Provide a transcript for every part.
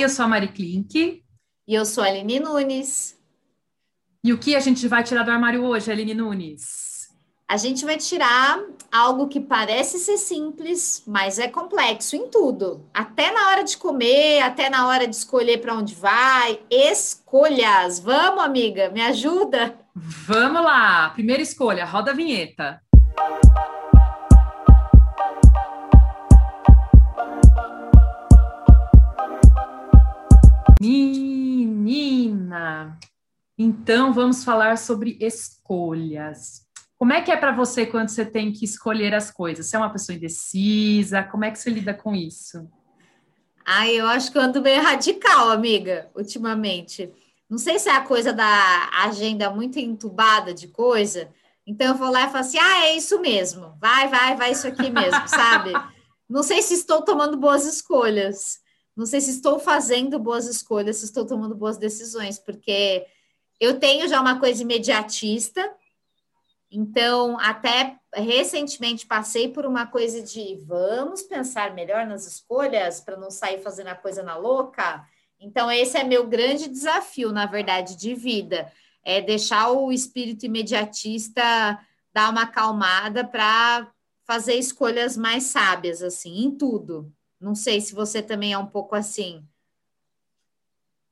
Oi, eu sou a Mari Klink. E eu sou a Aline Nunes. E o que a gente vai tirar do armário hoje, Aline Nunes? A gente vai tirar algo que parece ser simples, mas é complexo em tudo. Até na hora de comer, até na hora de escolher para onde vai. Escolhas. Vamos, amiga, me ajuda? Vamos lá. Primeira escolha, roda a vinheta. Menina, então vamos falar sobre escolhas. Como é que é para você quando você tem que escolher as coisas? Você é uma pessoa indecisa? Como é que você lida com isso? Ai, eu acho que eu ando meio radical, amiga, ultimamente. Não sei se é a coisa da agenda muito entubada de coisa. Então eu vou lá e falo assim: ah, é isso mesmo. Vai, vai, vai, isso aqui mesmo, sabe? Não sei se estou tomando boas escolhas não sei se estou fazendo boas escolhas, se estou tomando boas decisões, porque eu tenho já uma coisa imediatista, então até recentemente passei por uma coisa de vamos pensar melhor nas escolhas para não sair fazendo a coisa na louca. Então, esse é meu grande desafio, na verdade, de vida, é deixar o espírito imediatista dar uma acalmada para fazer escolhas mais sábias, assim, em tudo. Não sei se você também é um pouco assim.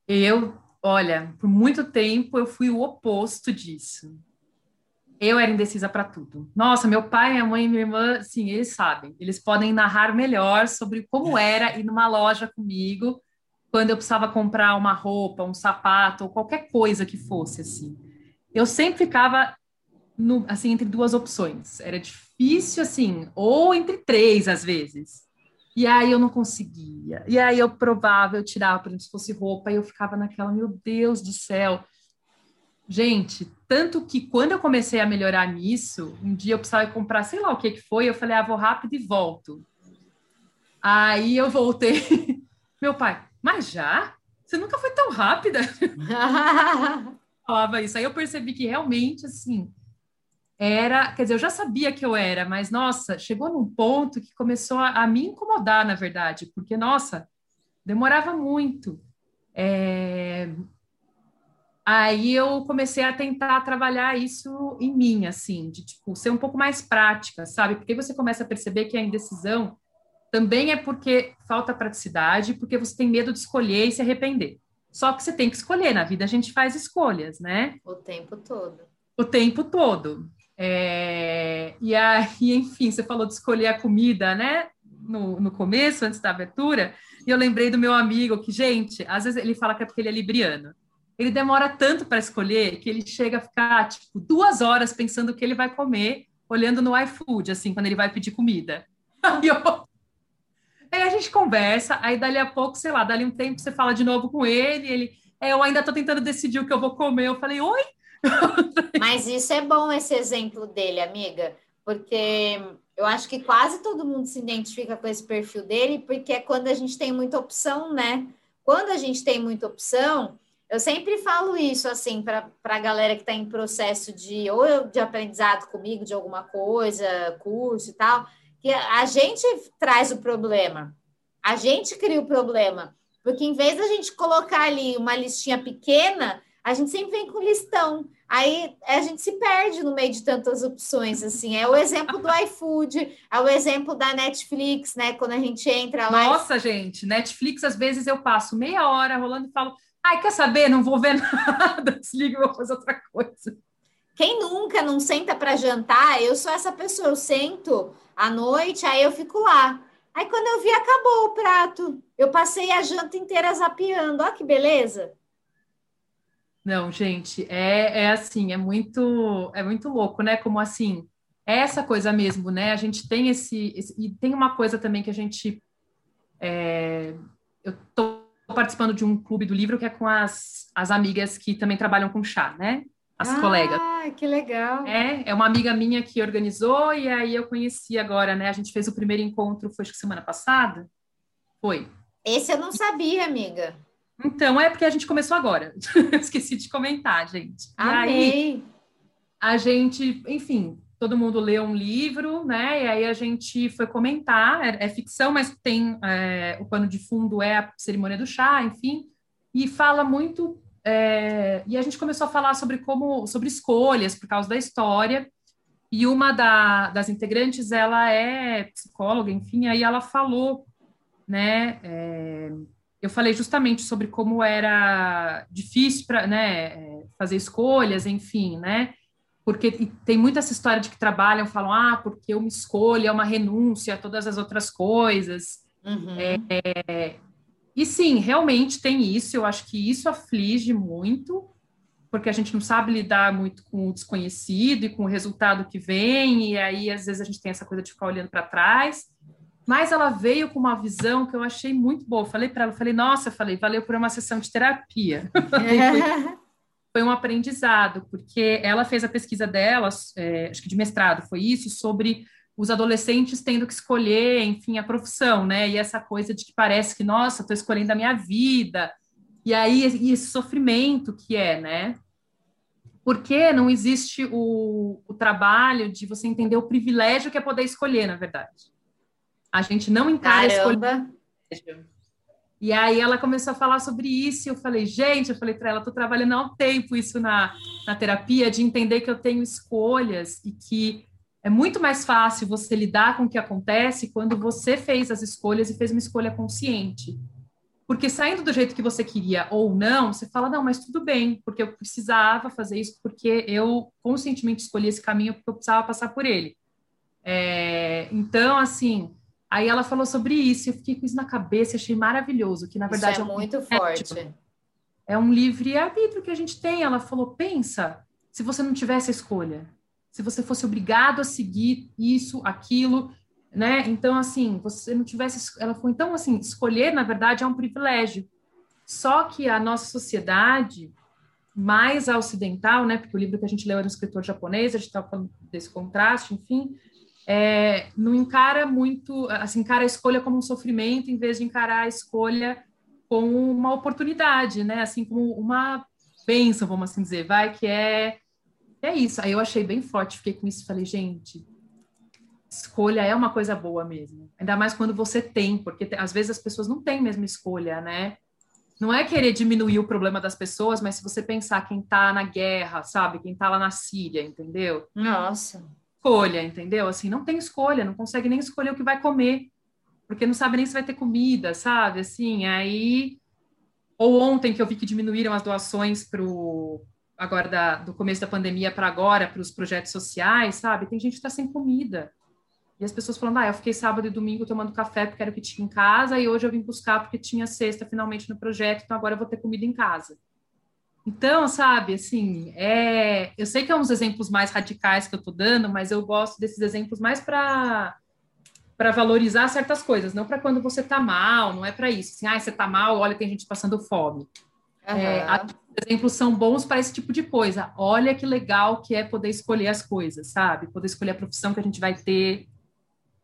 Eu, olha, por muito tempo eu fui o oposto disso. Eu era indecisa para tudo. Nossa, meu pai, minha mãe e minha irmã, sim, eles sabem. Eles podem narrar melhor sobre como era ir numa loja comigo quando eu precisava comprar uma roupa, um sapato ou qualquer coisa que fosse assim. Eu sempre ficava no, assim entre duas opções. Era difícil assim, ou entre três às vezes. E aí eu não conseguia. E aí eu provava, eu tirava, por exemplo, se fosse roupa, e eu ficava naquela, meu Deus do céu. Gente, tanto que quando eu comecei a melhorar nisso, um dia eu precisava comprar, sei lá o que que foi, eu falei, ah, vou rápido e volto. Aí eu voltei. Meu pai, mas já? Você nunca foi tão rápida? Falava isso. Aí eu percebi que realmente, assim, era, quer dizer, eu já sabia que eu era, mas nossa, chegou num ponto que começou a, a me incomodar, na verdade, porque nossa, demorava muito. É... Aí eu comecei a tentar trabalhar isso em mim, assim, de tipo, ser um pouco mais prática, sabe? Porque você começa a perceber que a indecisão também é porque falta praticidade, porque você tem medo de escolher e se arrepender. Só que você tem que escolher, na vida a gente faz escolhas, né? O tempo todo. O tempo todo. É, e aí, enfim, você falou de escolher a comida, né? No, no começo, antes da abertura, e eu lembrei do meu amigo que, gente, às vezes ele fala que é porque ele é libriano. Ele demora tanto para escolher que ele chega a ficar, tipo, duas horas pensando o que ele vai comer, olhando no iFood, assim, quando ele vai pedir comida. Aí, eu... aí a gente conversa, aí dali a pouco, sei lá, dali um tempo você fala de novo com ele, ele, é, eu ainda estou tentando decidir o que eu vou comer. Eu falei, oi? Mas isso é bom, esse exemplo dele, amiga, porque eu acho que quase todo mundo se identifica com esse perfil dele, porque é quando a gente tem muita opção, né? Quando a gente tem muita opção, eu sempre falo isso assim para a galera que está em processo de ou de aprendizado comigo de alguma coisa, curso e tal, que a gente traz o problema, a gente cria o problema, porque em vez da gente colocar ali uma listinha pequena, a gente sempre vem com listão. Aí a gente se perde no meio de tantas opções, assim. É o exemplo do iFood, é o exemplo da Netflix, né? Quando a gente entra lá. Nossa, e... gente, Netflix, às vezes eu passo meia hora rolando e falo, ai, quer saber? Não vou ver nada, desliga e vou fazer outra coisa. Quem nunca não senta para jantar? Eu sou essa pessoa, eu sento à noite, aí eu fico lá. Aí quando eu vi, acabou o prato. Eu passei a janta inteira zapeando. Olha que beleza. Não, gente, é, é assim, é muito, é muito louco, né? Como assim, é essa coisa mesmo, né? A gente tem esse, esse e tem uma coisa também que a gente, é, eu tô participando de um clube do livro que é com as, as amigas que também trabalham com chá, né? As ah, colegas. Ah, que legal. É, é uma amiga minha que organizou e aí eu conheci agora, né? A gente fez o primeiro encontro, foi acho que semana passada. Foi. Esse eu não sabia, amiga. Então, é porque a gente começou agora. Esqueci de comentar, gente. Amei. Aí, a gente, enfim, todo mundo leu um livro, né? E aí a gente foi comentar, é, é ficção, mas tem é, o pano de fundo é a cerimônia do chá, enfim, e fala muito. É, e a gente começou a falar sobre como, sobre escolhas por causa da história. E uma da, das integrantes, ela é psicóloga, enfim, aí ela falou, né? Eu falei justamente sobre como era difícil para né, é, fazer escolhas, enfim, né? porque tem muita essa história de que trabalham, falam, ah, porque uma escolha é uma renúncia a todas as outras coisas. Uhum. É, e sim, realmente tem isso, eu acho que isso aflige muito, porque a gente não sabe lidar muito com o desconhecido e com o resultado que vem, e aí às vezes a gente tem essa coisa de ficar olhando para trás. Mas ela veio com uma visão que eu achei muito boa. Falei para ela, falei, nossa, falei, valeu por uma sessão de terapia. Foi um aprendizado, porque ela fez a pesquisa dela, é, acho que de mestrado foi isso, sobre os adolescentes tendo que escolher, enfim, a profissão, né? E essa coisa de que parece que, nossa, estou escolhendo a minha vida. E aí, e esse sofrimento que é, né? Porque não existe o, o trabalho de você entender o privilégio que é poder escolher, na verdade. A gente não encara Caramba. escolher. E aí ela começou a falar sobre isso, e eu falei, gente, eu falei para ela, estou trabalhando há um tempo isso na, na terapia, de entender que eu tenho escolhas e que é muito mais fácil você lidar com o que acontece quando você fez as escolhas e fez uma escolha consciente. Porque saindo do jeito que você queria ou não, você fala, não, mas tudo bem, porque eu precisava fazer isso, porque eu conscientemente escolhi esse caminho, porque eu precisava passar por ele. É, então, assim, Aí ela falou sobre isso, eu fiquei com isso na cabeça, achei maravilhoso, que na verdade isso é, é um muito forte. É um livre-arbítrio que a gente tem. Ela falou: pensa, se você não tivesse a escolha, se você fosse obrigado a seguir isso, aquilo, né? Então, assim, você não tivesse. Ela falou: então, assim, escolher, na verdade, é um privilégio. Só que a nossa sociedade mais ocidental, né? Porque o livro que a gente leu era um escritor japonês, a gente estava falando desse contraste, enfim é, não encara muito, assim, encara a escolha como um sofrimento em vez de encarar a escolha como uma oportunidade, né? Assim como uma bênção, vamos assim dizer, vai, que é é isso. Aí eu achei bem forte, fiquei com isso, falei, gente, escolha é uma coisa boa mesmo. Ainda mais quando você tem, porque às vezes as pessoas não têm mesmo escolha, né? Não é querer diminuir o problema das pessoas, mas se você pensar quem tá na guerra, sabe? Quem tá lá na Síria, entendeu? Nossa escolha, entendeu? Assim, não tem escolha, não consegue nem escolher o que vai comer, porque não sabe nem se vai ter comida, sabe? Assim, aí. Ou ontem que eu vi que diminuíram as doações para agora da, do começo da pandemia para agora, para os projetos sociais, sabe? Tem gente que está sem comida. E as pessoas falando, ah, eu fiquei sábado e domingo tomando café porque era o que tinha em casa, e hoje eu vim buscar porque tinha sexta finalmente no projeto, então agora eu vou ter comida em casa. Então, sabe, assim, é, eu sei que é uns exemplos mais radicais que eu estou dando, mas eu gosto desses exemplos mais para para valorizar certas coisas, não para quando você está mal, não é para isso. Assim, ah, você está mal, olha, tem gente passando fome. Uhum. É, exemplos são bons para esse tipo de coisa. Olha que legal que é poder escolher as coisas, sabe? Poder escolher a profissão que a gente vai ter.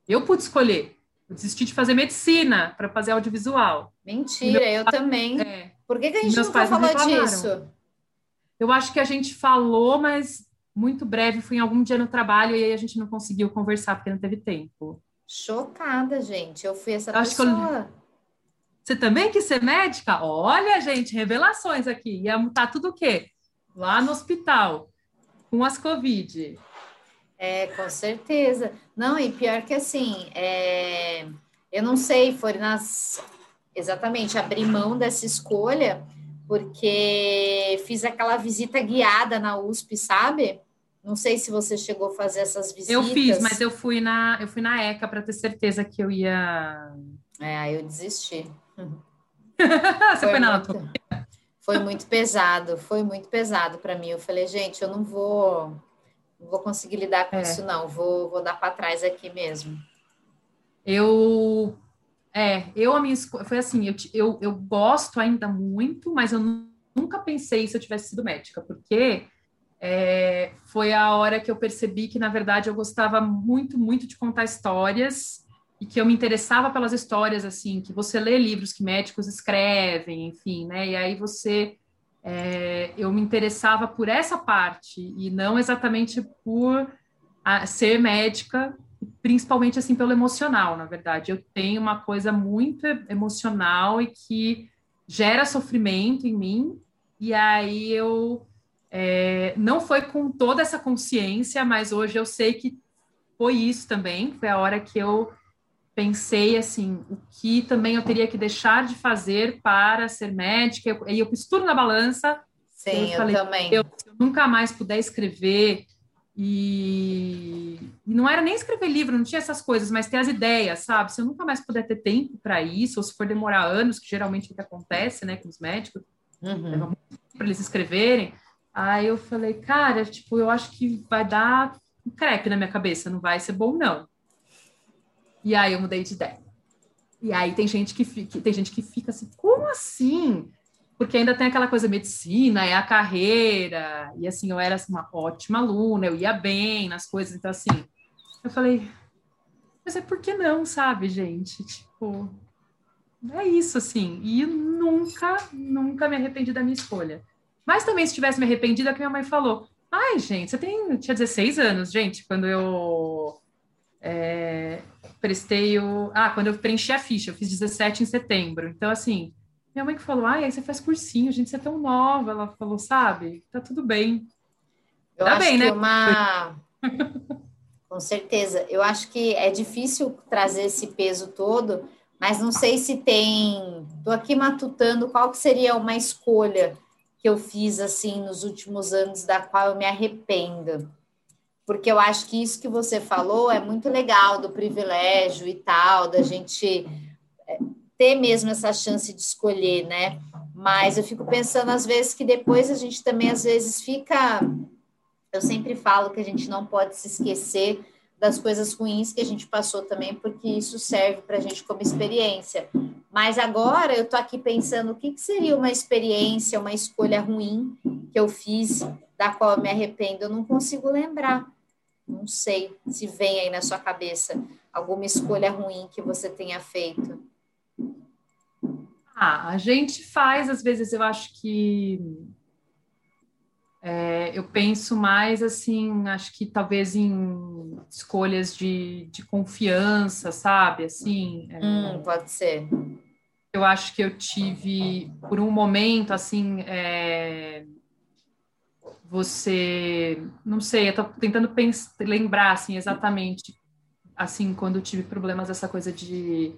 Eu pude escolher. Eu desisti de fazer medicina para fazer audiovisual. Mentira, meu... eu também. É. Por que, que a gente não falou disso? Eu acho que a gente falou, mas muito breve, fui em algum dia no trabalho e aí a gente não conseguiu conversar porque não teve tempo. Chocada, gente. Eu fui essa eu pessoa. Eu... Você também quis ser médica? Olha, gente, revelações aqui. Ia mutar tudo o quê? Lá no hospital, com as Covid. É, com certeza. Não, e pior que assim, é... eu não sei, foi nas exatamente abrir mão dessa escolha, porque fiz aquela visita guiada na USP, sabe? Não sei se você chegou a fazer essas visitas. Eu fiz, mas eu fui na, eu fui na ECA para ter certeza que eu ia. É, eu desisti. você foi, foi na muito, Foi muito pesado, foi muito pesado para mim. Eu falei, gente, eu não vou, não vou conseguir lidar com é. isso, não. Vou, vou dar para trás aqui mesmo. Eu é, eu a minha foi assim, eu, eu, eu gosto ainda muito, mas eu nunca pensei se eu tivesse sido médica, porque é, foi a hora que eu percebi que, na verdade, eu gostava muito, muito de contar histórias e que eu me interessava pelas histórias, assim, que você lê livros que médicos escrevem, enfim, né? E aí você... É, eu me interessava por essa parte e não exatamente por a ser médica, principalmente assim pelo emocional, na verdade. Eu tenho uma coisa muito emocional e que gera sofrimento em mim, e aí eu é, não foi com toda essa consciência, mas hoje eu sei que foi isso também. Foi a hora que eu pensei assim, o que também eu teria que deixar de fazer para ser médica. E eu pus tudo na balança. Sim, eu, falei, eu também. Eu, se eu nunca mais puder escrever, e, e, não era nem escrever livro, não tinha essas coisas, mas ter as ideias, sabe? Se eu nunca mais puder ter tempo para isso, ou se for demorar anos, que geralmente é o que acontece, né, com os médicos, uhum. para eles escreverem, Aí eu falei, cara, tipo, eu acho que vai dar um crepe na minha cabeça, não vai ser bom, não. E aí eu mudei de ideia. E aí tem gente que fica, tem gente que fica assim, como assim? Porque ainda tem aquela coisa medicina, é a carreira, e assim, eu era assim, uma ótima aluna, eu ia bem nas coisas, então assim, eu falei, mas é por que não, sabe, gente? Tipo, é isso, assim, e nunca, nunca me arrependi da minha escolha. Mas também, se tivesse me arrependido, é que minha mãe falou: ai, gente, você tem, tinha 16 anos, gente, quando eu é, prestei o. Ah, quando eu preenchi a ficha, eu fiz 17 em setembro. Então, assim, minha mãe que falou: ai, aí você faz cursinho, gente, você é tão nova. Ela falou: sabe, tá tudo bem. Eu tá acho bem, que né? uma. Com certeza. Eu acho que é difícil trazer esse peso todo, mas não sei se tem. Estou aqui matutando qual que seria uma escolha que eu fiz assim nos últimos anos, da qual eu me arrependo. Porque eu acho que isso que você falou é muito legal do privilégio e tal, da gente é, ter mesmo essa chance de escolher, né? Mas eu fico pensando às vezes que depois a gente também às vezes fica eu sempre falo que a gente não pode se esquecer das coisas ruins que a gente passou também, porque isso serve para a gente como experiência. Mas agora eu estou aqui pensando o que, que, seria uma experiência, uma escolha ruim que eu fiz, da qual eu me arrependo. Eu não consigo lembrar. Não sei se vem aí na sua cabeça alguma escolha ruim que você tenha feito. Ah, a gente faz, às vezes, eu acho que é, eu penso mais assim, acho que talvez em escolhas de, de confiança, sabe? Assim, é, hum, pode ser. Eu acho que eu tive, por um momento, assim, é, você, não sei, eu estou tentando pensar, lembrar, assim, exatamente, assim, quando eu tive problemas dessa coisa de,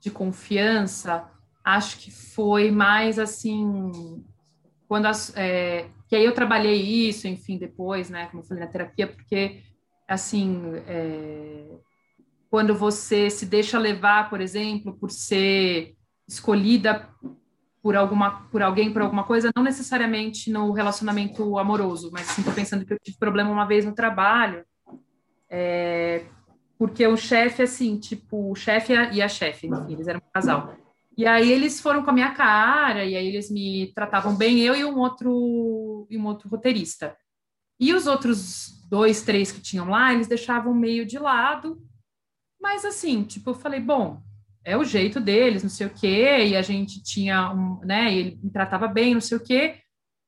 de confiança, acho que foi mais, assim, quando as, é, que aí eu trabalhei isso, enfim, depois, né, como eu falei na terapia, porque, assim, é, quando você se deixa levar, por exemplo, por ser escolhida por alguma por alguém por alguma coisa não necessariamente no relacionamento amoroso mas sim tô pensando que eu tive problema uma vez no trabalho é, porque o chefe assim tipo o chefe e a chefe enfim eles eram um casal e aí eles foram com a minha cara, e aí eles me tratavam bem, eu e um outro, e um outro roteirista. E os outros dois, três que tinham lá, eles deixavam meio de lado. Mas assim, tipo, eu falei, bom, é o jeito deles, não sei o quê, e a gente tinha um, né, ele me tratava bem, não sei o quê.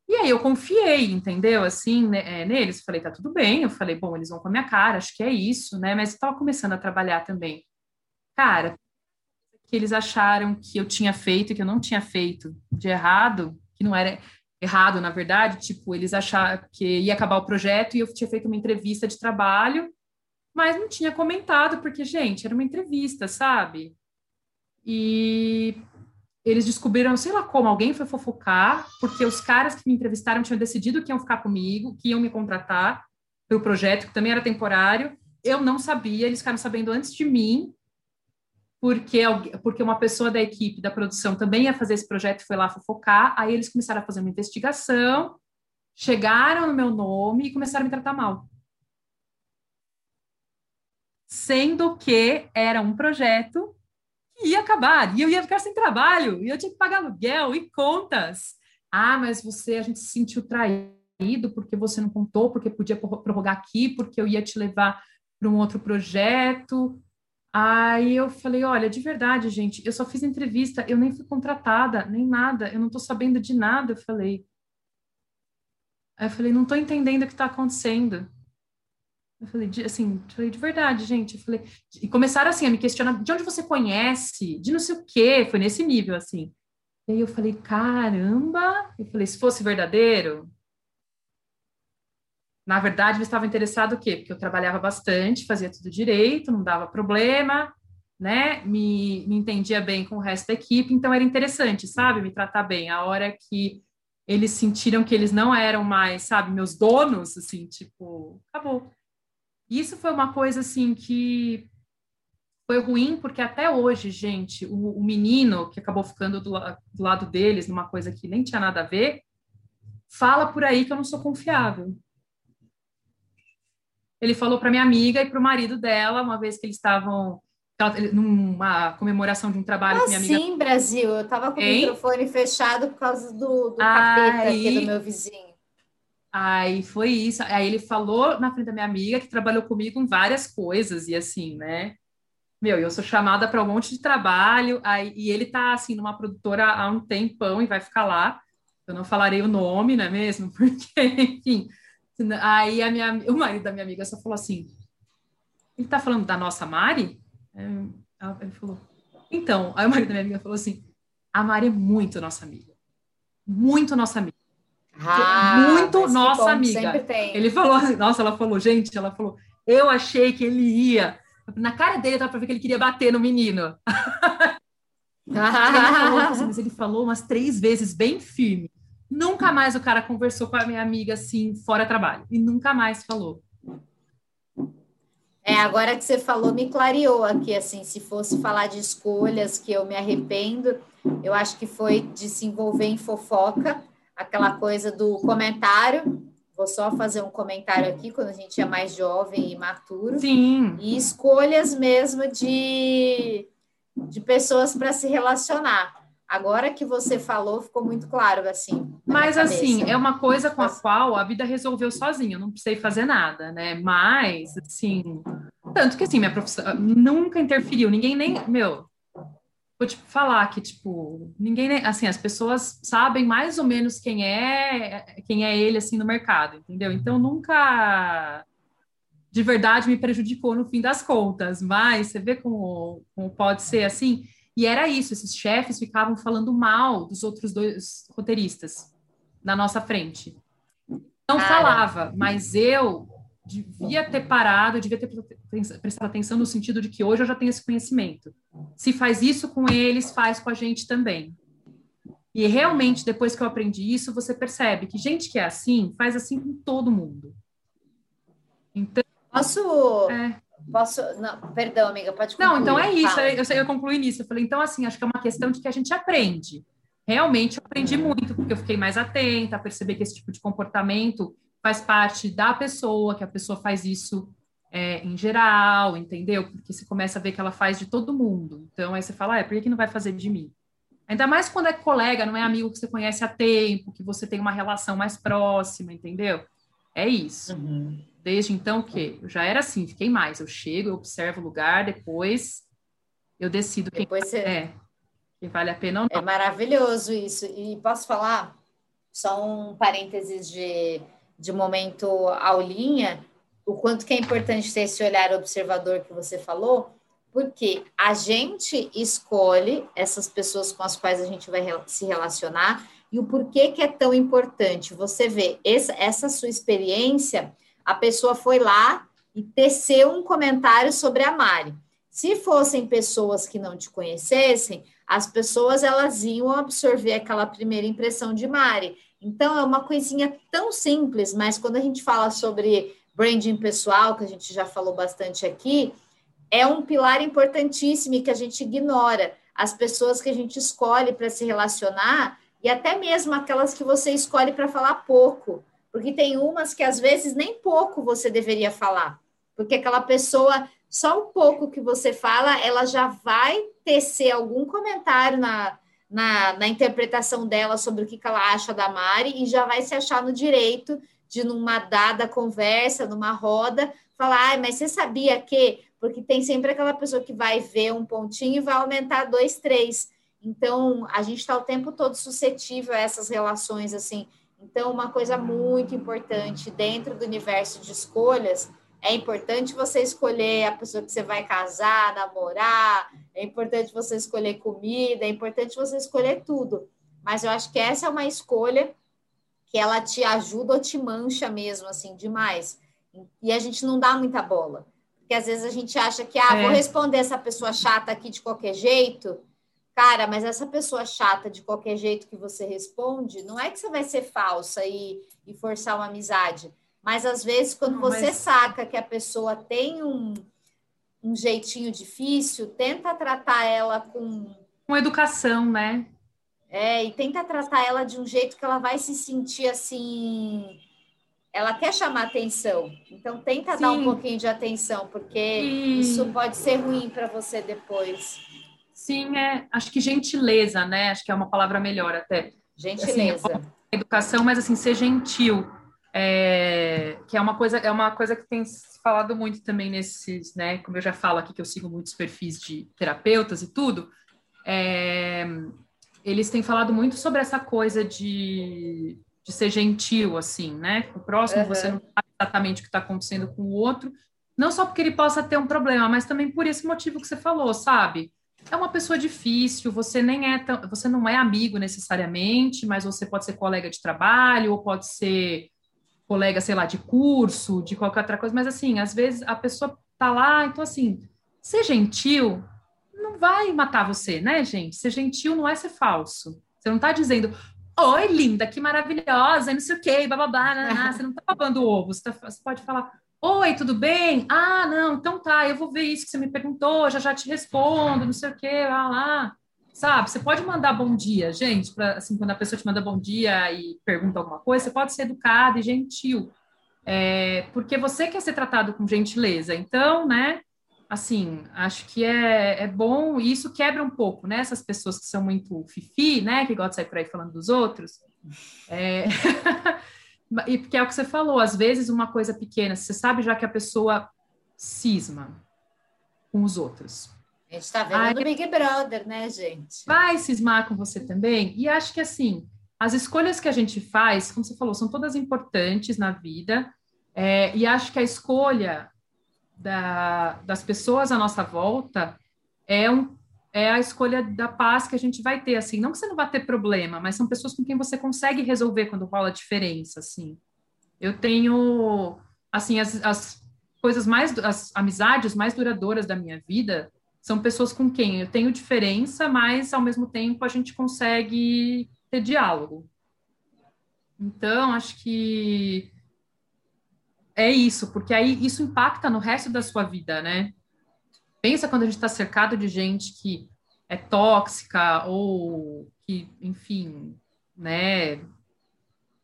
E aí eu confiei, entendeu? Assim, né, é, neles, falei, tá tudo bem. Eu falei, bom, eles vão com a minha cara, acho que é isso, né? Mas eu tava começando a trabalhar também. Cara, que eles acharam que eu tinha feito, que eu não tinha feito de errado, que não era errado, na verdade, tipo, eles acharam que ia acabar o projeto e eu tinha feito uma entrevista de trabalho, mas não tinha comentado, porque, gente, era uma entrevista, sabe? E eles descobriram, sei lá como, alguém foi fofocar, porque os caras que me entrevistaram tinham decidido que iam ficar comigo, que iam me contratar para o projeto, que também era temporário. Eu não sabia, eles ficaram sabendo antes de mim, porque, porque uma pessoa da equipe da produção também ia fazer esse projeto e foi lá fofocar. Aí eles começaram a fazer uma investigação, chegaram no meu nome e começaram a me tratar mal. Sendo que era um projeto que ia acabar, e eu ia ficar sem trabalho, e eu tinha que pagar aluguel e contas. Ah, mas você, a gente se sentiu traído porque você não contou, porque podia prorrogar aqui, porque eu ia te levar para um outro projeto. Aí eu falei, olha, de verdade, gente, eu só fiz entrevista, eu nem fui contratada, nem nada, eu não estou sabendo de nada, eu falei. Aí eu falei, não estou entendendo o que está acontecendo. Eu falei, de, assim, falei, de verdade, gente. Eu falei, e começaram assim a me questionar de onde você conhece, de não sei o quê, foi nesse nível, assim. E aí eu falei, caramba! Eu falei, se fosse verdadeiro, na verdade, eu estava interessado o quê? Porque eu trabalhava bastante, fazia tudo direito, não dava problema, né? Me, me entendia bem com o resto da equipe, então era interessante, sabe? Me tratar bem. A hora que eles sentiram que eles não eram mais, sabe, meus donos, assim, tipo, acabou. Isso foi uma coisa, assim, que foi ruim, porque até hoje, gente, o, o menino que acabou ficando do, do lado deles, numa coisa que nem tinha nada a ver, fala por aí que eu não sou confiável ele falou para minha amiga e para o marido dela, uma vez que eles estavam numa comemoração de um trabalho ah, que minha amiga... sim, Brasil, eu estava com hein? o microfone fechado por causa do, do capeta aqui do meu vizinho. Aí foi isso. Aí ele falou na frente da minha amiga que trabalhou comigo em várias coisas e assim, né? Meu, eu sou chamada para um monte de trabalho, aí, e ele tá assim numa produtora há um tempão e vai ficar lá. Eu não falarei o nome, não é mesmo? Porque, enfim, Aí a minha, o marido da minha amiga só falou assim: ele tá falando da nossa Mari? Ele falou: então. Aí o marido da minha amiga falou assim: a Mari é muito nossa amiga. Muito nossa amiga. Ah, muito nossa bom, amiga. Ele falou assim, nossa, ela falou, gente, ela falou, eu achei que ele ia. Na cara dele dá pra ver que ele queria bater no menino. ele falou, mas ele falou umas três vezes bem firme. Nunca mais o cara conversou com a minha amiga assim, fora trabalho. E nunca mais falou. É, agora que você falou, me clareou aqui, assim, se fosse falar de escolhas que eu me arrependo, eu acho que foi de se envolver em fofoca, aquela coisa do comentário. Vou só fazer um comentário aqui, quando a gente é mais jovem e maturo. Sim. E escolhas mesmo de, de pessoas para se relacionar. Agora que você falou, ficou muito claro, assim. Mas, assim, é uma coisa com a qual a vida resolveu sozinha, eu não precisei fazer nada, né? Mas, assim, tanto que, assim, minha profissão nunca interferiu, ninguém nem, meu, vou te falar que, tipo, ninguém, nem, assim, as pessoas sabem mais ou menos quem é, quem é ele, assim, no mercado, entendeu? Então, nunca de verdade me prejudicou no fim das contas, mas você vê como, como pode ser assim e era isso, esses chefes ficavam falando mal dos outros dois roteiristas na nossa frente. Não Cara. falava, mas eu devia ter parado, devia ter prestado atenção no sentido de que hoje eu já tenho esse conhecimento. Se faz isso com eles, faz com a gente também. E realmente, depois que eu aprendi isso, você percebe que gente que é assim, faz assim com todo mundo. Então. Posso. É Posso. Não, perdão, amiga, pode concluir. Não, então é isso. Fala. Eu, eu concluí nisso. Eu falei, então, assim, acho que é uma questão de que a gente aprende. Realmente eu aprendi muito, porque eu fiquei mais atenta a perceber que esse tipo de comportamento faz parte da pessoa, que a pessoa faz isso é, em geral, entendeu? Porque você começa a ver que ela faz de todo mundo. Então, aí você fala, ah, é, por que, que não vai fazer de mim? Ainda mais quando é colega, não é amigo que você conhece há tempo, que você tem uma relação mais próxima, entendeu? É isso. Uhum. Desde então, o quê? Eu já era assim, fiquei mais. Eu chego, eu observo o lugar, depois eu decido quem, depois você... é, quem vale a pena ou não. É maravilhoso isso. E posso falar, só um parênteses de, de momento aulinha, o quanto que é importante ter esse olhar observador que você falou, porque a gente escolhe essas pessoas com as quais a gente vai se relacionar e o porquê que é tão importante. Você vê, essa, essa sua experiência a pessoa foi lá e teceu um comentário sobre a Mari. Se fossem pessoas que não te conhecessem, as pessoas elas iam absorver aquela primeira impressão de Mari. Então é uma coisinha tão simples, mas quando a gente fala sobre branding pessoal, que a gente já falou bastante aqui, é um pilar importantíssimo e que a gente ignora. As pessoas que a gente escolhe para se relacionar e até mesmo aquelas que você escolhe para falar pouco. Porque tem umas que às vezes nem pouco você deveria falar, porque aquela pessoa, só um pouco que você fala, ela já vai tecer algum comentário na, na, na interpretação dela sobre o que, que ela acha da Mari e já vai se achar no direito de, numa dada conversa, numa roda, falar, ah, mas você sabia que? Porque tem sempre aquela pessoa que vai ver um pontinho e vai aumentar dois, três. Então, a gente está o tempo todo suscetível a essas relações, assim, então, uma coisa muito importante dentro do universo de escolhas é importante você escolher a pessoa que você vai casar, namorar, é importante você escolher comida, é importante você escolher tudo. Mas eu acho que essa é uma escolha que ela te ajuda ou te mancha mesmo, assim, demais. E a gente não dá muita bola. Porque às vezes a gente acha que, ah, é. vou responder essa pessoa chata aqui de qualquer jeito. Cara, mas essa pessoa chata de qualquer jeito que você responde, não é que você vai ser falsa e, e forçar uma amizade. Mas às vezes, quando não, você mas... saca que a pessoa tem um, um jeitinho difícil, tenta tratar ela com. Com educação, né? É, e tenta tratar ela de um jeito que ela vai se sentir assim. Ela quer chamar atenção, então tenta Sim. dar um pouquinho de atenção, porque e... isso pode ser ruim para você depois. Sim, é. Acho que gentileza, né? Acho que é uma palavra melhor até. Gentileza. Assim, educação, mas assim, ser gentil. É, que é uma coisa é uma coisa que tem falado muito também nesses, né? Como eu já falo aqui que eu sigo muitos perfis de terapeutas e tudo. É, eles têm falado muito sobre essa coisa de, de ser gentil, assim, né? O próximo, uhum. você não sabe exatamente o que está acontecendo com o outro, não só porque ele possa ter um problema, mas também por esse motivo que você falou, sabe? É uma pessoa difícil, você nem é tão, você não é amigo necessariamente, mas você pode ser colega de trabalho, ou pode ser colega, sei lá, de curso, de qualquer outra coisa, mas assim, às vezes a pessoa tá lá, então assim, ser gentil não vai matar você, né, gente? Ser gentil não é ser falso. Você não está dizendo, oi, linda, que maravilhosa, não sei o quê, blá, blá, blá, você não está babando ovo, você, tá, você pode falar, oi, tudo bem? Ah, não, então tá, eu vou ver isso que você me perguntou, já já te respondo, não sei o quê, lá, lá. Sabe, você pode mandar bom dia, gente, pra, assim, quando a pessoa te manda bom dia e pergunta alguma coisa, você pode ser educado e gentil, é, porque você quer ser tratado com gentileza. Então, né, assim, acho que é, é bom, e isso quebra um pouco, né? Essas pessoas que são muito fifi, né? Que gostam de sair por aí falando dos outros. É... e porque é o que você falou, às vezes uma coisa pequena, você sabe já que a pessoa cisma com os outros. A gente está vendo no Big Brother, né, gente? Vai cismar com você também. E acho que assim, as escolhas que a gente faz, como você falou, são todas importantes na vida. É, e acho que a escolha da, das pessoas à nossa volta é, um, é a escolha da paz que a gente vai ter, assim, não que você não vai ter problema, mas são pessoas com quem você consegue resolver quando rola diferença, assim. Eu tenho, assim, as, as coisas mais, as amizades mais duradouras da minha vida são pessoas com quem eu tenho diferença, mas ao mesmo tempo a gente consegue ter diálogo. Então, acho que é isso, porque aí isso impacta no resto da sua vida, né? Pensa quando a gente está cercado de gente que é tóxica ou que, enfim, né,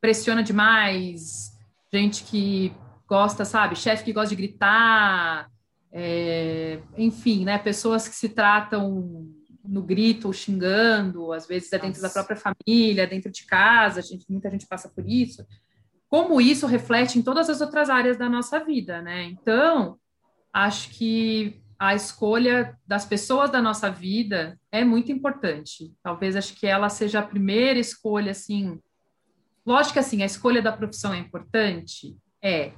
pressiona demais, gente que gosta, sabe, chefe que gosta de gritar, é, enfim, né, pessoas que se tratam no grito ou xingando, às vezes é dentro Nossa. da própria família, dentro de casa, gente, muita gente passa por isso como isso reflete em todas as outras áreas da nossa vida, né? Então, acho que a escolha das pessoas da nossa vida é muito importante. Talvez acho que ela seja a primeira escolha, assim. Lógico que assim, a escolha da profissão é importante, é.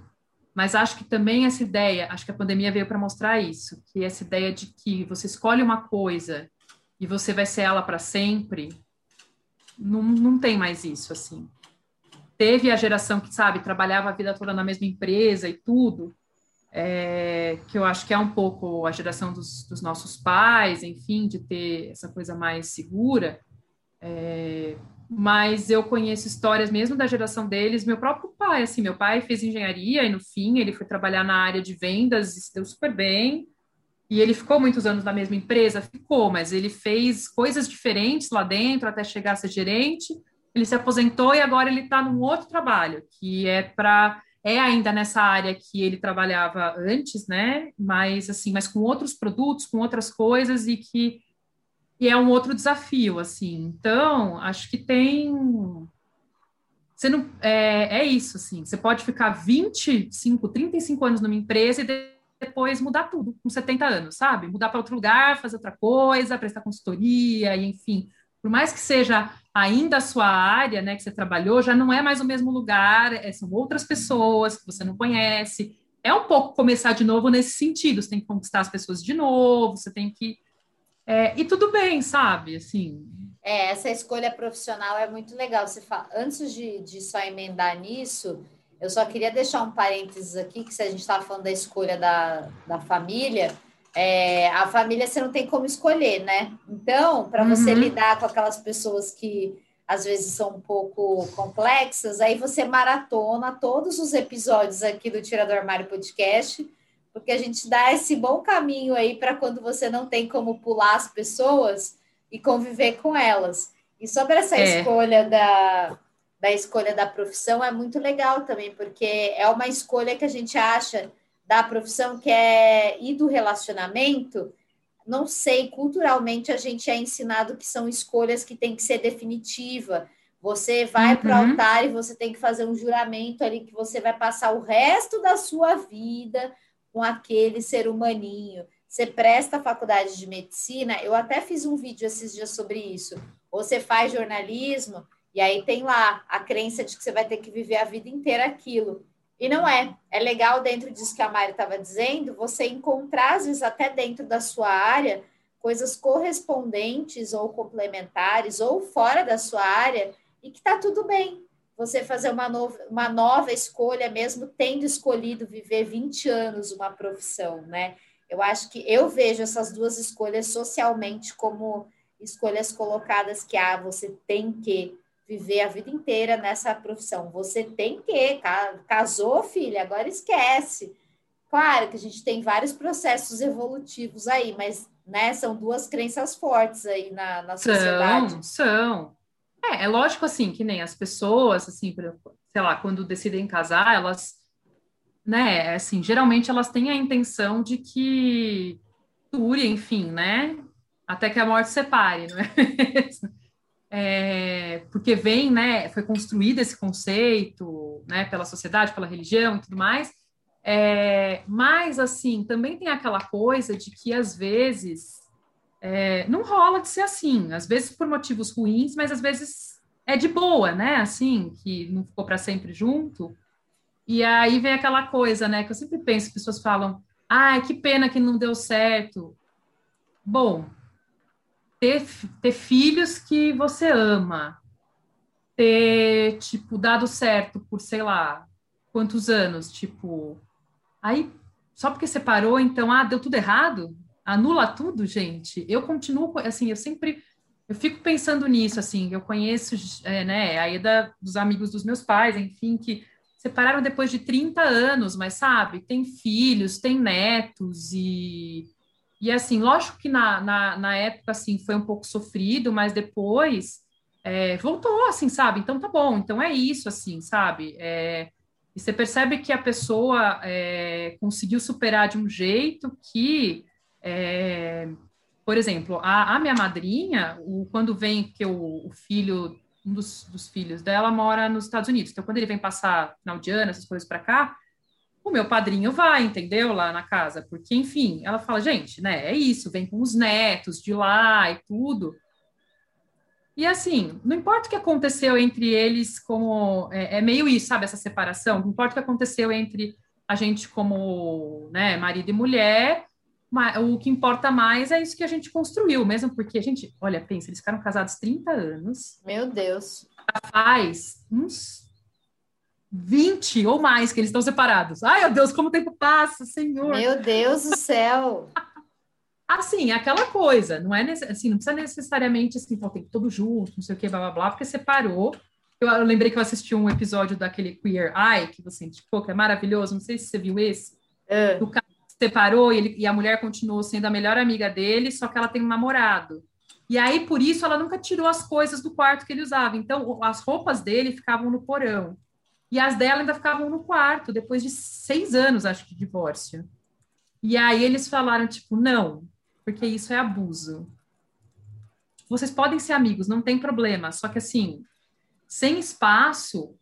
Mas acho que também essa ideia, acho que a pandemia veio para mostrar isso, que essa ideia de que você escolhe uma coisa e você vai ser ela para sempre, não, não tem mais isso, assim teve a geração que, sabe, trabalhava a vida toda na mesma empresa e tudo, é, que eu acho que é um pouco a geração dos, dos, nossos pais, enfim, de ter essa coisa mais segura. É, mas eu conheço histórias mesmo da geração deles, meu próprio pai, assim, meu pai fez engenharia e no fim ele foi trabalhar na área de vendas e se deu super bem. E ele ficou muitos anos na mesma empresa, ficou, mas ele fez coisas diferentes lá dentro até chegar a ser gerente ele se aposentou e agora ele está num outro trabalho, que é para é ainda nessa área que ele trabalhava antes, né? Mas assim, mas com outros produtos, com outras coisas e que e é um outro desafio, assim. Então, acho que tem você não é, é isso, assim. Você pode ficar 25, 35 anos numa empresa e depois mudar tudo com 70 anos, sabe? Mudar para outro lugar, fazer outra coisa, prestar consultoria, e enfim. Por mais que seja ainda a sua área, né, que você trabalhou, já não é mais o mesmo lugar, é, são outras pessoas que você não conhece, é um pouco começar de novo nesse sentido. Você tem que conquistar as pessoas de novo, você tem que. É, e tudo bem, sabe? Assim. É, essa escolha profissional é muito legal. Você fala, antes de, de só emendar nisso, eu só queria deixar um parênteses aqui, que se a gente estava falando da escolha da, da família, é, a família você não tem como escolher, né? Então, para você uhum. lidar com aquelas pessoas que às vezes são um pouco complexas, aí você maratona todos os episódios aqui do Tira do Armário Podcast, porque a gente dá esse bom caminho aí para quando você não tem como pular as pessoas e conviver com elas. E sobre essa é. escolha da, da escolha da profissão é muito legal também, porque é uma escolha que a gente acha da profissão que é e do relacionamento não sei, culturalmente a gente é ensinado que são escolhas que tem que ser definitiva. Você vai uhum. para o altar e você tem que fazer um juramento ali que você vai passar o resto da sua vida com aquele ser humaninho. Você presta a faculdade de medicina, eu até fiz um vídeo esses dias sobre isso. Ou você faz jornalismo, e aí tem lá a crença de que você vai ter que viver a vida inteira aquilo. E não é. É legal, dentro disso que a Mari estava dizendo, você encontrar, às vezes, até dentro da sua área, coisas correspondentes ou complementares ou fora da sua área e que está tudo bem. Você fazer uma, nova uma nova escolha, mesmo tendo escolhido viver 20 anos uma profissão, né? Eu acho que eu vejo essas duas escolhas socialmente como escolhas colocadas que ah, você tem que viver a vida inteira nessa profissão. Você tem que, casou, filha, agora esquece. Claro que a gente tem vários processos evolutivos aí, mas né, são duas crenças fortes aí na, na sociedade. São, são. É, é lógico assim, que nem as pessoas, assim, sei lá, quando decidem casar, elas, né, assim, geralmente elas têm a intenção de que dure, enfim, né, até que a morte separe, não é mesmo? É, porque vem, né, foi construído esse conceito, né, pela sociedade, pela religião e tudo mais, é, mas, assim, também tem aquela coisa de que, às vezes, é, não rola de ser assim, às vezes por motivos ruins, mas às vezes é de boa, né, assim, que não ficou para sempre junto, e aí vem aquela coisa, né, que eu sempre penso, as pessoas falam, ai, que pena que não deu certo. Bom, ter, ter filhos que você ama, ter, tipo, dado certo por, sei lá, quantos anos, tipo, aí, só porque separou, então, ah, deu tudo errado? Anula tudo, gente? Eu continuo, assim, eu sempre, eu fico pensando nisso, assim, eu conheço, é, né, aí da, dos amigos dos meus pais, enfim, que separaram depois de 30 anos, mas, sabe, tem filhos, tem netos, e e assim, lógico que na, na, na época assim foi um pouco sofrido, mas depois é, voltou, assim, sabe? Então tá bom, então é isso, assim, sabe? É, e você percebe que a pessoa é, conseguiu superar de um jeito que, é, por exemplo, a, a, minha madrinha, o, quando vem, que o, o filho, um dos, dos, filhos dela mora nos Estados Unidos, então quando ele vem passar final de ano, essas coisas para cá, o meu padrinho vai, entendeu? Lá na casa, porque, enfim, ela fala, gente, né, é isso, vem com os netos de lá e tudo. E assim, não importa o que aconteceu entre eles, como é, é, meio isso, sabe, essa separação. Não importa o que aconteceu entre a gente como né, marido e mulher, mas, o que importa mais é isso que a gente construiu, mesmo porque a gente, olha, pensa, eles ficaram casados 30 anos. Meu Deus. Faz uns 20 ou mais que eles estão separados. Ai, meu Deus, como o tempo passa, Senhor. Meu Deus do céu. assim, aquela coisa, não é assim, não precisa necessariamente assim, então, tem todo junto, não sei o que, blá blá blá, porque separou. Eu, eu, lembrei que eu assisti um episódio daquele Queer Eye, que você indicou, que é maravilhoso, não sei se você viu esse. É. O cara separou e, ele, e a mulher continuou sendo a melhor amiga dele, só que ela tem um namorado. E aí, por isso, ela nunca tirou as coisas do quarto que ele usava. Então, as roupas dele ficavam no porão. E as dela ainda ficavam no quarto, depois de seis anos, acho de divórcio. E aí eles falaram, tipo, não, porque isso é abuso. Vocês podem ser amigos, não tem problema. Só que, assim, sem espaço,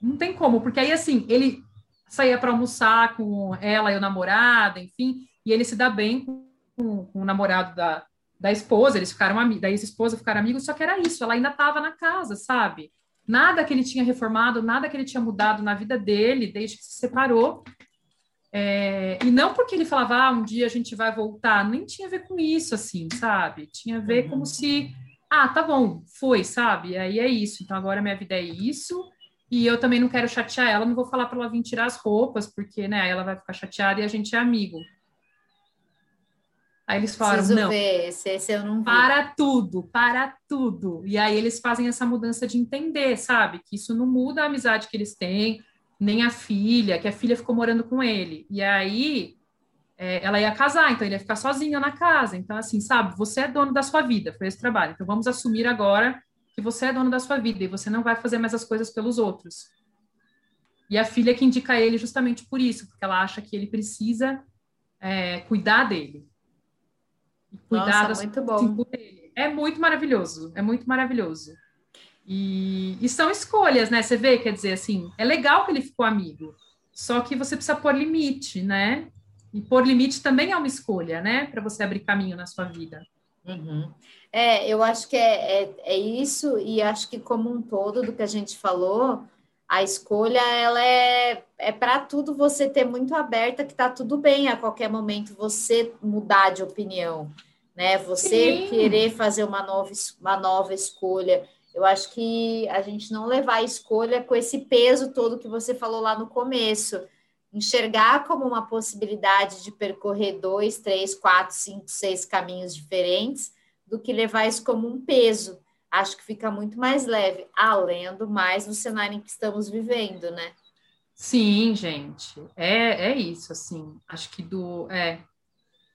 não tem como. Porque aí, assim, ele saía para almoçar com ela e o namorado, enfim, e ele se dá bem com, com o namorado da, da esposa, eles ficaram amigos, da ex-esposa ficaram amigos, só que era isso, ela ainda estava na casa, sabe? Nada que ele tinha reformado, nada que ele tinha mudado na vida dele desde que se separou. É, e não porque ele falava, ah, um dia a gente vai voltar, nem tinha a ver com isso, assim, sabe? Tinha a ver uhum. como se, ah, tá bom, foi, sabe? Aí é isso, então agora minha vida é isso, e eu também não quero chatear ela, não vou falar para ela vir tirar as roupas, porque, né, ela vai ficar chateada e a gente é amigo. Aí eles falaram, Preciso não, ver, esse, esse eu não vi. para tudo, para tudo. E aí eles fazem essa mudança de entender, sabe? Que isso não muda a amizade que eles têm, nem a filha, que a filha ficou morando com ele. E aí é, ela ia casar, então ele ia ficar sozinha na casa. Então, assim, sabe, você é dono da sua vida, foi esse trabalho. Então vamos assumir agora que você é dono da sua vida e você não vai fazer mais as coisas pelos outros. E a filha que indica ele justamente por isso, porque ela acha que ele precisa é, cuidar dele cuidar Nossa, muito bom. É muito maravilhoso, é muito maravilhoso. E, e, são escolhas, né? Você vê, quer dizer, assim, é legal que ele ficou amigo, só que você precisa pôr limite, né? E pôr limite também é uma escolha, né? Para você abrir caminho na sua vida. Uhum. É, eu acho que é, é, é, isso, e acho que como um todo do que a gente falou, a escolha ela é, é para tudo você ter muito aberta que tá tudo bem a qualquer momento você mudar de opinião, né? Você Sim. querer fazer uma nova, uma nova escolha. Eu acho que a gente não levar a escolha com esse peso todo que você falou lá no começo. Enxergar como uma possibilidade de percorrer dois, três, quatro, cinco, seis caminhos diferentes, do que levar isso como um peso acho que fica muito mais leve, além do mais no cenário em que estamos vivendo, né? Sim, gente, é, é isso, assim, acho que do, é,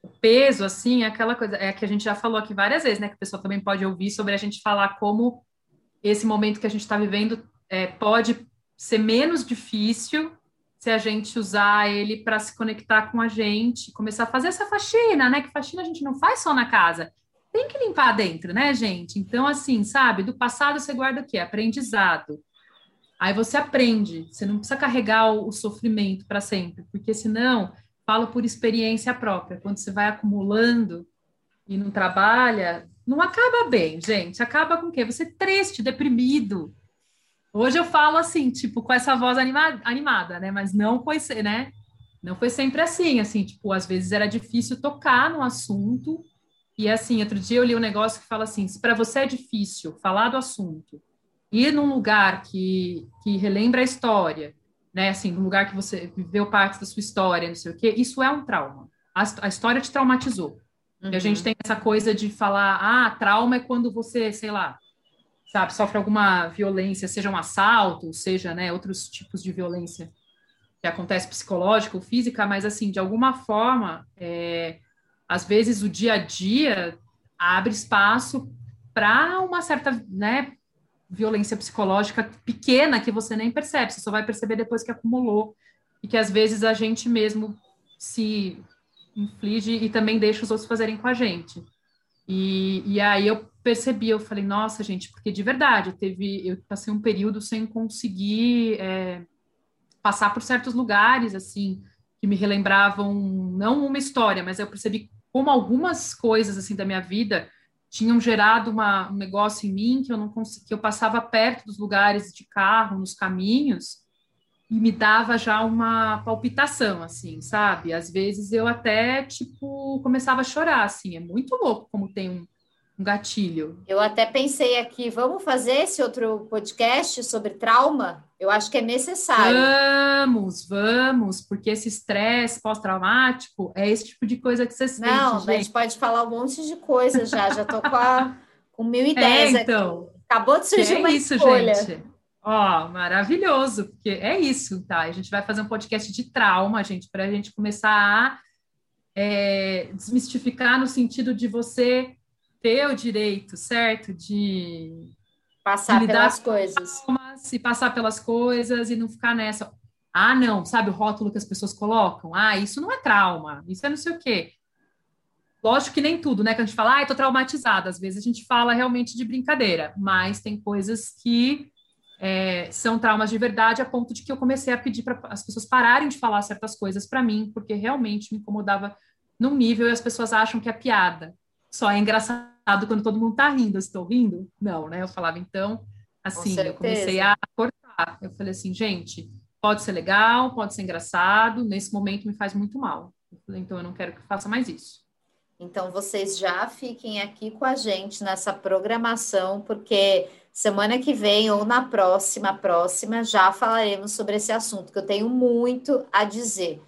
o peso, assim, é aquela coisa, é que a gente já falou aqui várias vezes, né, que a pessoa também pode ouvir sobre a gente falar como esse momento que a gente está vivendo é, pode ser menos difícil se a gente usar ele para se conectar com a gente, começar a fazer essa faxina, né, que faxina a gente não faz só na casa, tem que limpar dentro, né, gente? Então, assim, sabe, do passado você guarda o quê? Aprendizado. Aí você aprende, você não precisa carregar o, sofrimento para sempre, porque senão, falo por experiência própria, quando você vai acumulando e não trabalha, não acaba bem, gente. Acaba com o quê? Você triste, deprimido. Hoje eu falo assim, tipo, com essa voz anima animada, né? Mas não foi, né? Não foi sempre assim, assim, tipo, às vezes era difícil tocar no assunto, e assim, outro dia eu li um negócio que fala assim: se para você é difícil falar do assunto, ir num lugar que, que relembra a história, né? Assim, num lugar que você viveu parte da sua história, não sei o quê, isso é um trauma. A, a história te traumatizou. Uhum. E a gente uhum. tem essa coisa de falar: ah, trauma é quando você, sei lá, sabe, sofre alguma violência, seja um assalto, seja, né, outros tipos de violência que acontece psicológica ou física, mas assim, de alguma forma, é, às vezes o dia a dia abre espaço para uma certa né, violência psicológica pequena que você nem percebe, você só vai perceber depois que acumulou e que às vezes a gente mesmo se inflige e também deixa os outros fazerem com a gente. E, e aí eu percebi, eu falei, nossa, gente, porque de verdade, eu teve, eu passei um período sem conseguir é, passar por certos lugares, assim, que me relembravam não uma história, mas eu percebi como algumas coisas assim da minha vida tinham gerado uma, um negócio em mim que eu não conseguia, que eu passava perto dos lugares de carro, nos caminhos, e me dava já uma palpitação, assim, sabe? Às vezes eu até, tipo, começava a chorar, assim, é muito louco como tem um, um gatilho. Eu até pensei aqui, vamos fazer esse outro podcast sobre trauma? Eu acho que é necessário. Vamos, vamos, porque esse estresse pós-traumático é esse tipo de coisa que você sente. Não, gente. a gente pode falar um monte de coisa já, já tô com, a, com mil ideias é, então, aqui. Acabou de surgir é uma isso, escolha. gente. Ó, maravilhoso, porque é isso, tá? A gente vai fazer um podcast de trauma, gente, para a gente começar a é, desmistificar no sentido de você ter o direito, certo? De passar de pelas coisas. Se passar pelas coisas e não ficar nessa. Ah, não, sabe o rótulo que as pessoas colocam? Ah, isso não é trauma, isso é não sei o quê. Lógico que nem tudo, né? Que a gente fala, ah, eu tô traumatizada. Às vezes a gente fala realmente de brincadeira, mas tem coisas que é, são traumas de verdade, a ponto de que eu comecei a pedir para as pessoas pararem de falar certas coisas para mim, porque realmente me incomodava num nível e as pessoas acham que é piada. Só é engraçado quando todo mundo tá rindo. Estou rindo? Não, né? Eu falava, então, assim, eu comecei a cortar. Eu falei assim, gente, Pode ser legal, pode ser engraçado, nesse momento me faz muito mal. então eu não quero que faça mais isso. Então vocês já fiquem aqui com a gente nessa programação, porque semana que vem ou na próxima, próxima, já falaremos sobre esse assunto, que eu tenho muito a dizer.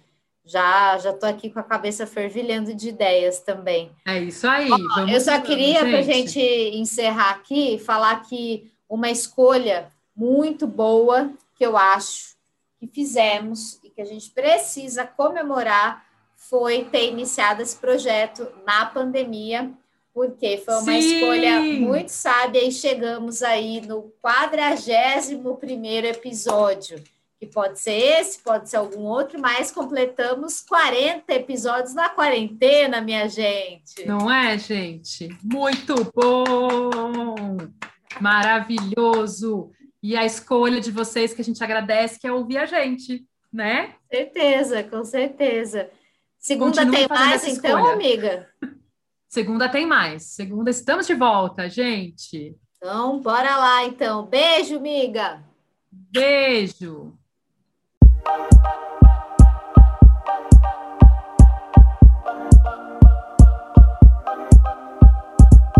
Já já estou aqui com a cabeça fervilhando de ideias também. É isso aí. Ó, eu só queria, para a gente encerrar aqui, falar que uma escolha muito boa que eu acho que fizemos e que a gente precisa comemorar foi ter iniciado esse projeto na pandemia, porque foi uma Sim. escolha muito sábia e chegamos aí no 41 primeiro episódio que pode ser esse, pode ser algum outro, mas completamos 40 episódios na quarentena, minha gente. Não é, gente? Muito bom! Maravilhoso! E a escolha de vocês que a gente agradece, que é ouvir a gente, né? Certeza, com certeza. Segunda tem mais, então, escolha. amiga? Segunda tem mais. Segunda estamos de volta, gente. Então, bora lá, então. Beijo, amiga. Beijo. Bye.